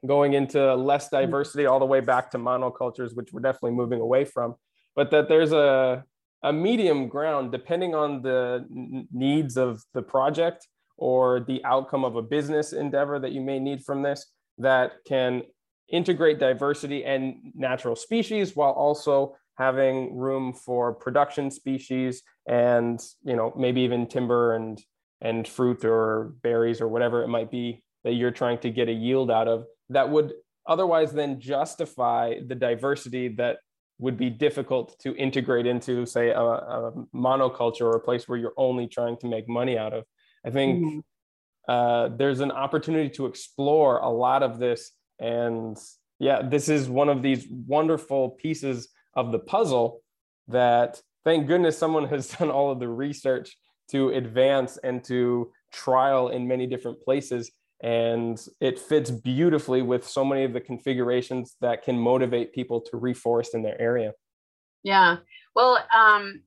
going into less mm-hmm. diversity all the way back to monocultures, which we're definitely moving away from. But that there's a, a medium ground depending on the needs of the project or the outcome of a business endeavor that you may need from this that can integrate diversity and natural species while also having room for production species and you know maybe even timber and and fruit or berries or whatever it might be that you're trying to get a yield out of that would otherwise then justify the diversity that would be difficult to integrate into say a, a monoculture or a place where you're only trying to make money out of i think mm-hmm. uh, there's an opportunity to explore a lot of this and yeah, this is one of these wonderful pieces of the puzzle that thank goodness someone has done all of the research to advance and to trial in many different places. And it fits beautifully with so many of the configurations that can motivate people to reforest in their area. Yeah. Well, um,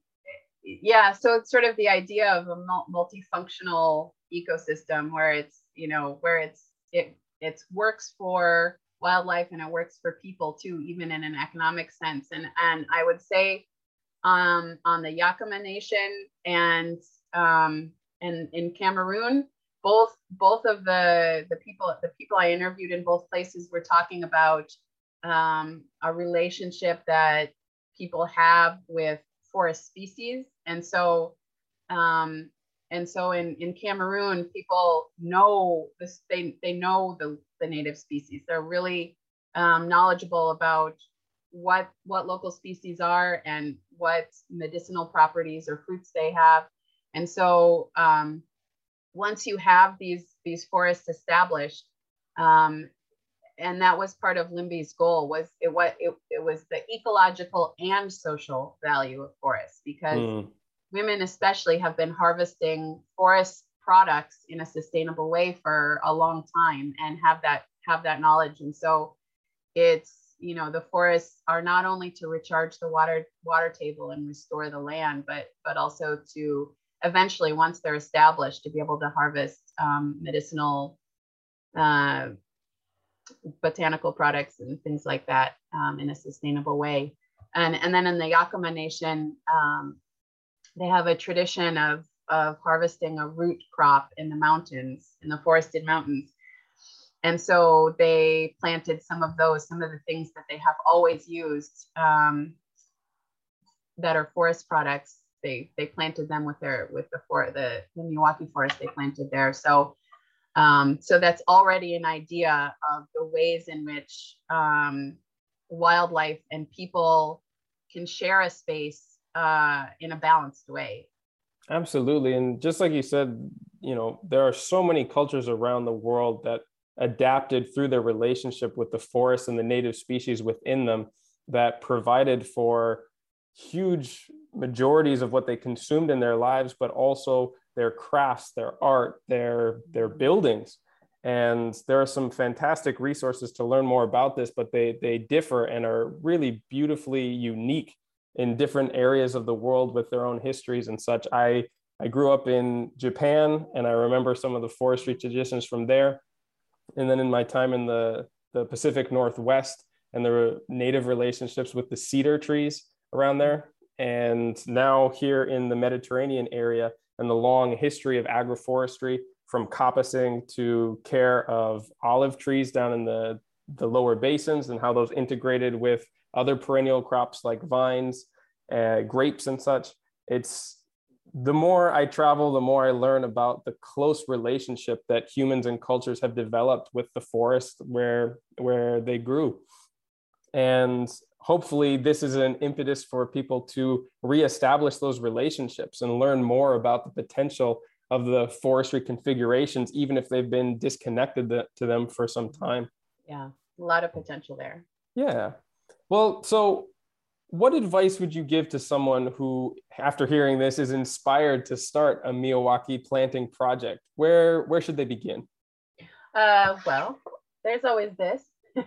yeah. So it's sort of the idea of a multifunctional ecosystem where it's, you know, where it's, it it works for wildlife and it works for people too, even in an economic sense. And and I would say um, on the Yakama Nation and um, and in Cameroon, both both of the the people the people I interviewed in both places were talking about um, a relationship that people have with forest species, and so um, and so in, in Cameroon, people know this, they, they know the, the native species. They're really um, knowledgeable about what, what local species are and what medicinal properties or fruits they have. And so um, once you have these, these forests established, um, and that was part of Limbi's goal was it what it, it was the ecological and social value of forests because mm women especially have been harvesting forest products in a sustainable way for a long time and have that have that knowledge. And so it's you know the forests are not only to recharge the water water table and restore the land but but also to eventually once they're established to be able to harvest um, medicinal uh, botanical products and things like that um, in a sustainable way and and then in the yakama nation um, they have a tradition of of harvesting a root crop in the mountains, in the forested mountains. And so they planted some of those, some of the things that they have always used um, that are forest products. They they planted them with their with the for the, the Miyawaki forest they planted there. So um, so that's already an idea of the ways in which um, wildlife and people can share a space uh, in a balanced way. Absolutely. And just like you said, you know, there are so many cultures around the world that adapted through their relationship with the forest and the native species within them that provided for huge majorities of what they consumed in their lives, but also their crafts, their art, their their buildings. And there are some fantastic resources to learn more about this, but they they differ and are really beautifully unique in different areas of the world with their own histories and such. I I grew up in Japan and I remember some of the forestry traditions from there. And then in my time in the, the Pacific Northwest and the native relationships with the cedar trees around there. And now here in the Mediterranean area and the long history of agroforestry from coppicing to care of olive trees down in the, the lower basins and how those integrated with other perennial crops like vines, uh, grapes, and such. It's the more I travel, the more I learn about the close relationship that humans and cultures have developed with the forest where where they grew. And hopefully this is an impetus for people to reestablish those relationships and learn more about the potential of the forestry configurations even if they've been disconnected to them for some time. Yeah a lot of potential there. Yeah. Well so what advice would you give to someone who after hearing this is inspired to start a miyawaki planting project? Where where should they begin? Uh, well there's always this.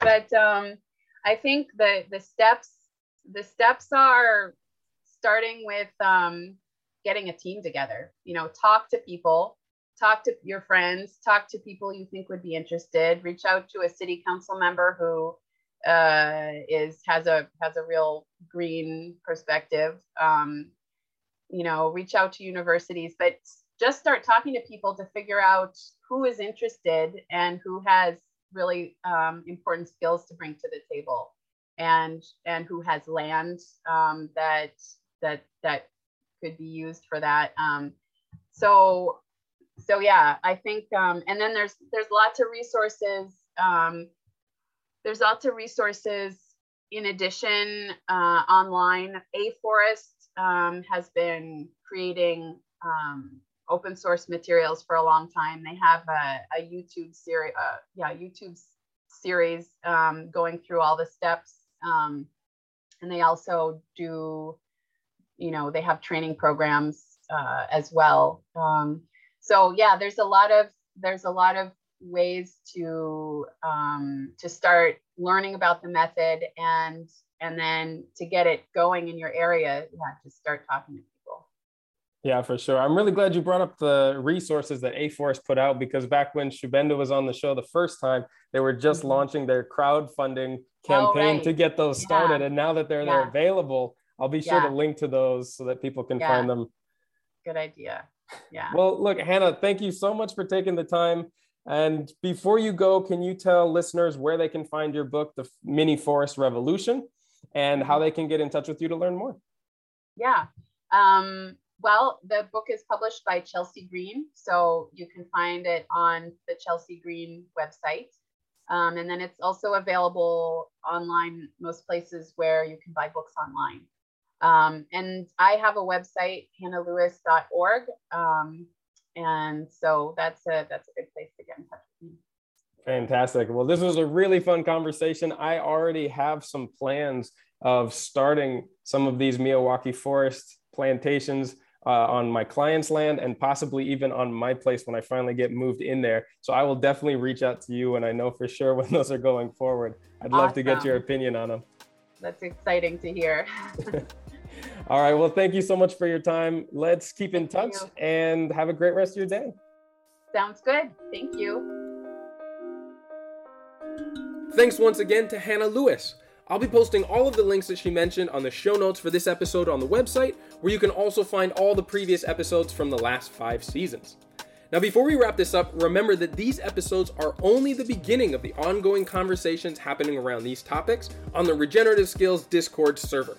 But um, I think the the steps the steps are starting with um, getting a team together. You know, talk to people, talk to your friends, talk to people you think would be interested. Reach out to a city council member who uh, is has a has a real green perspective. Um, you know, reach out to universities, but just start talking to people to figure out who is interested and who has really um, important skills to bring to the table. And and who has land um, that that that could be used for that um, so so yeah i think um, and then there's there's lots of resources um, there's lots of resources in addition uh, online. A forest um, has been creating um, open source materials for a long time. They have a, a YouTube series, uh, yeah, YouTube series um, going through all the steps. Um, and they also do, you know, they have training programs uh, as well. Um, so yeah, there's a lot of there's a lot of ways to um, to start learning about the method and and then to get it going in your area, yeah, just start talking to yeah, for sure. I'm really glad you brought up the resources that Afforestt put out because back when Shubhendu was on the show the first time, they were just mm-hmm. launching their crowdfunding campaign oh, right. to get those started. And now that they're yeah. available, I'll be sure yeah. to link to those so that people can find them. Good idea. Yeah. Well, look, Hannah, thank you so much for taking the time. And before you go, can you tell listeners where they can find your book, The Mini Forest Revolution, and how mm-hmm. they can get in touch with you to learn more? Yeah. Um, well, the book is published by Chelsea Green, so you can find it on the Chelsea Green website. Um, and then it's also available online, most places where you can buy books online. Um, and I have a website, hannahlewis.org. Um, and so that's a that's a good place to get in touch with me. Fantastic. Well, this was a really fun conversation. I already have some plans of starting some of these Miyawaki forest plantations uh, on my client's land and possibly even on my place when I finally get moved in there. So I will definitely reach out to you and I know for sure when those are going forward. I'd love awesome. to get your opinion on them. That's exciting to hear. All right. Well, thank you so much for your time. Let's keep in touch and have a great rest of your day. Sounds good. Thank you. Thanks once again to Hannah Lewis. I'll be posting all of the links that she mentioned on the show notes for this episode on the website, where you can also find all the previous episodes from the last five seasons. Now, before we wrap this up, remember that these episodes are only the beginning of the ongoing conversations happening around these topics on the Regenerative Skills Discord server.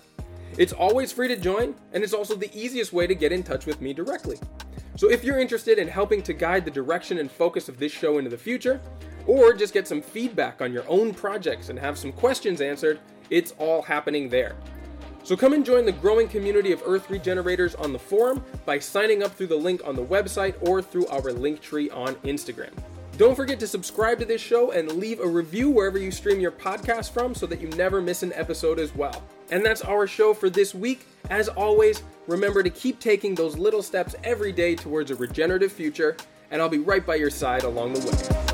It's always free to join, and it's also the easiest way to get in touch with me directly. So if you're interested in helping to guide the direction and focus of this show into the future, or just get some feedback on your own projects and have some questions answered, it's all happening there. So come and join the growing community of Earth Regenerators on the forum by signing up through the link on the website or through our link tree on Instagram. Don't forget to subscribe to this show and leave a review wherever you stream your podcast from so that you never miss an episode as well. And that's our show for this week. As always, remember to keep taking those little steps every day towards a regenerative future, and I'll be right by your side along the way.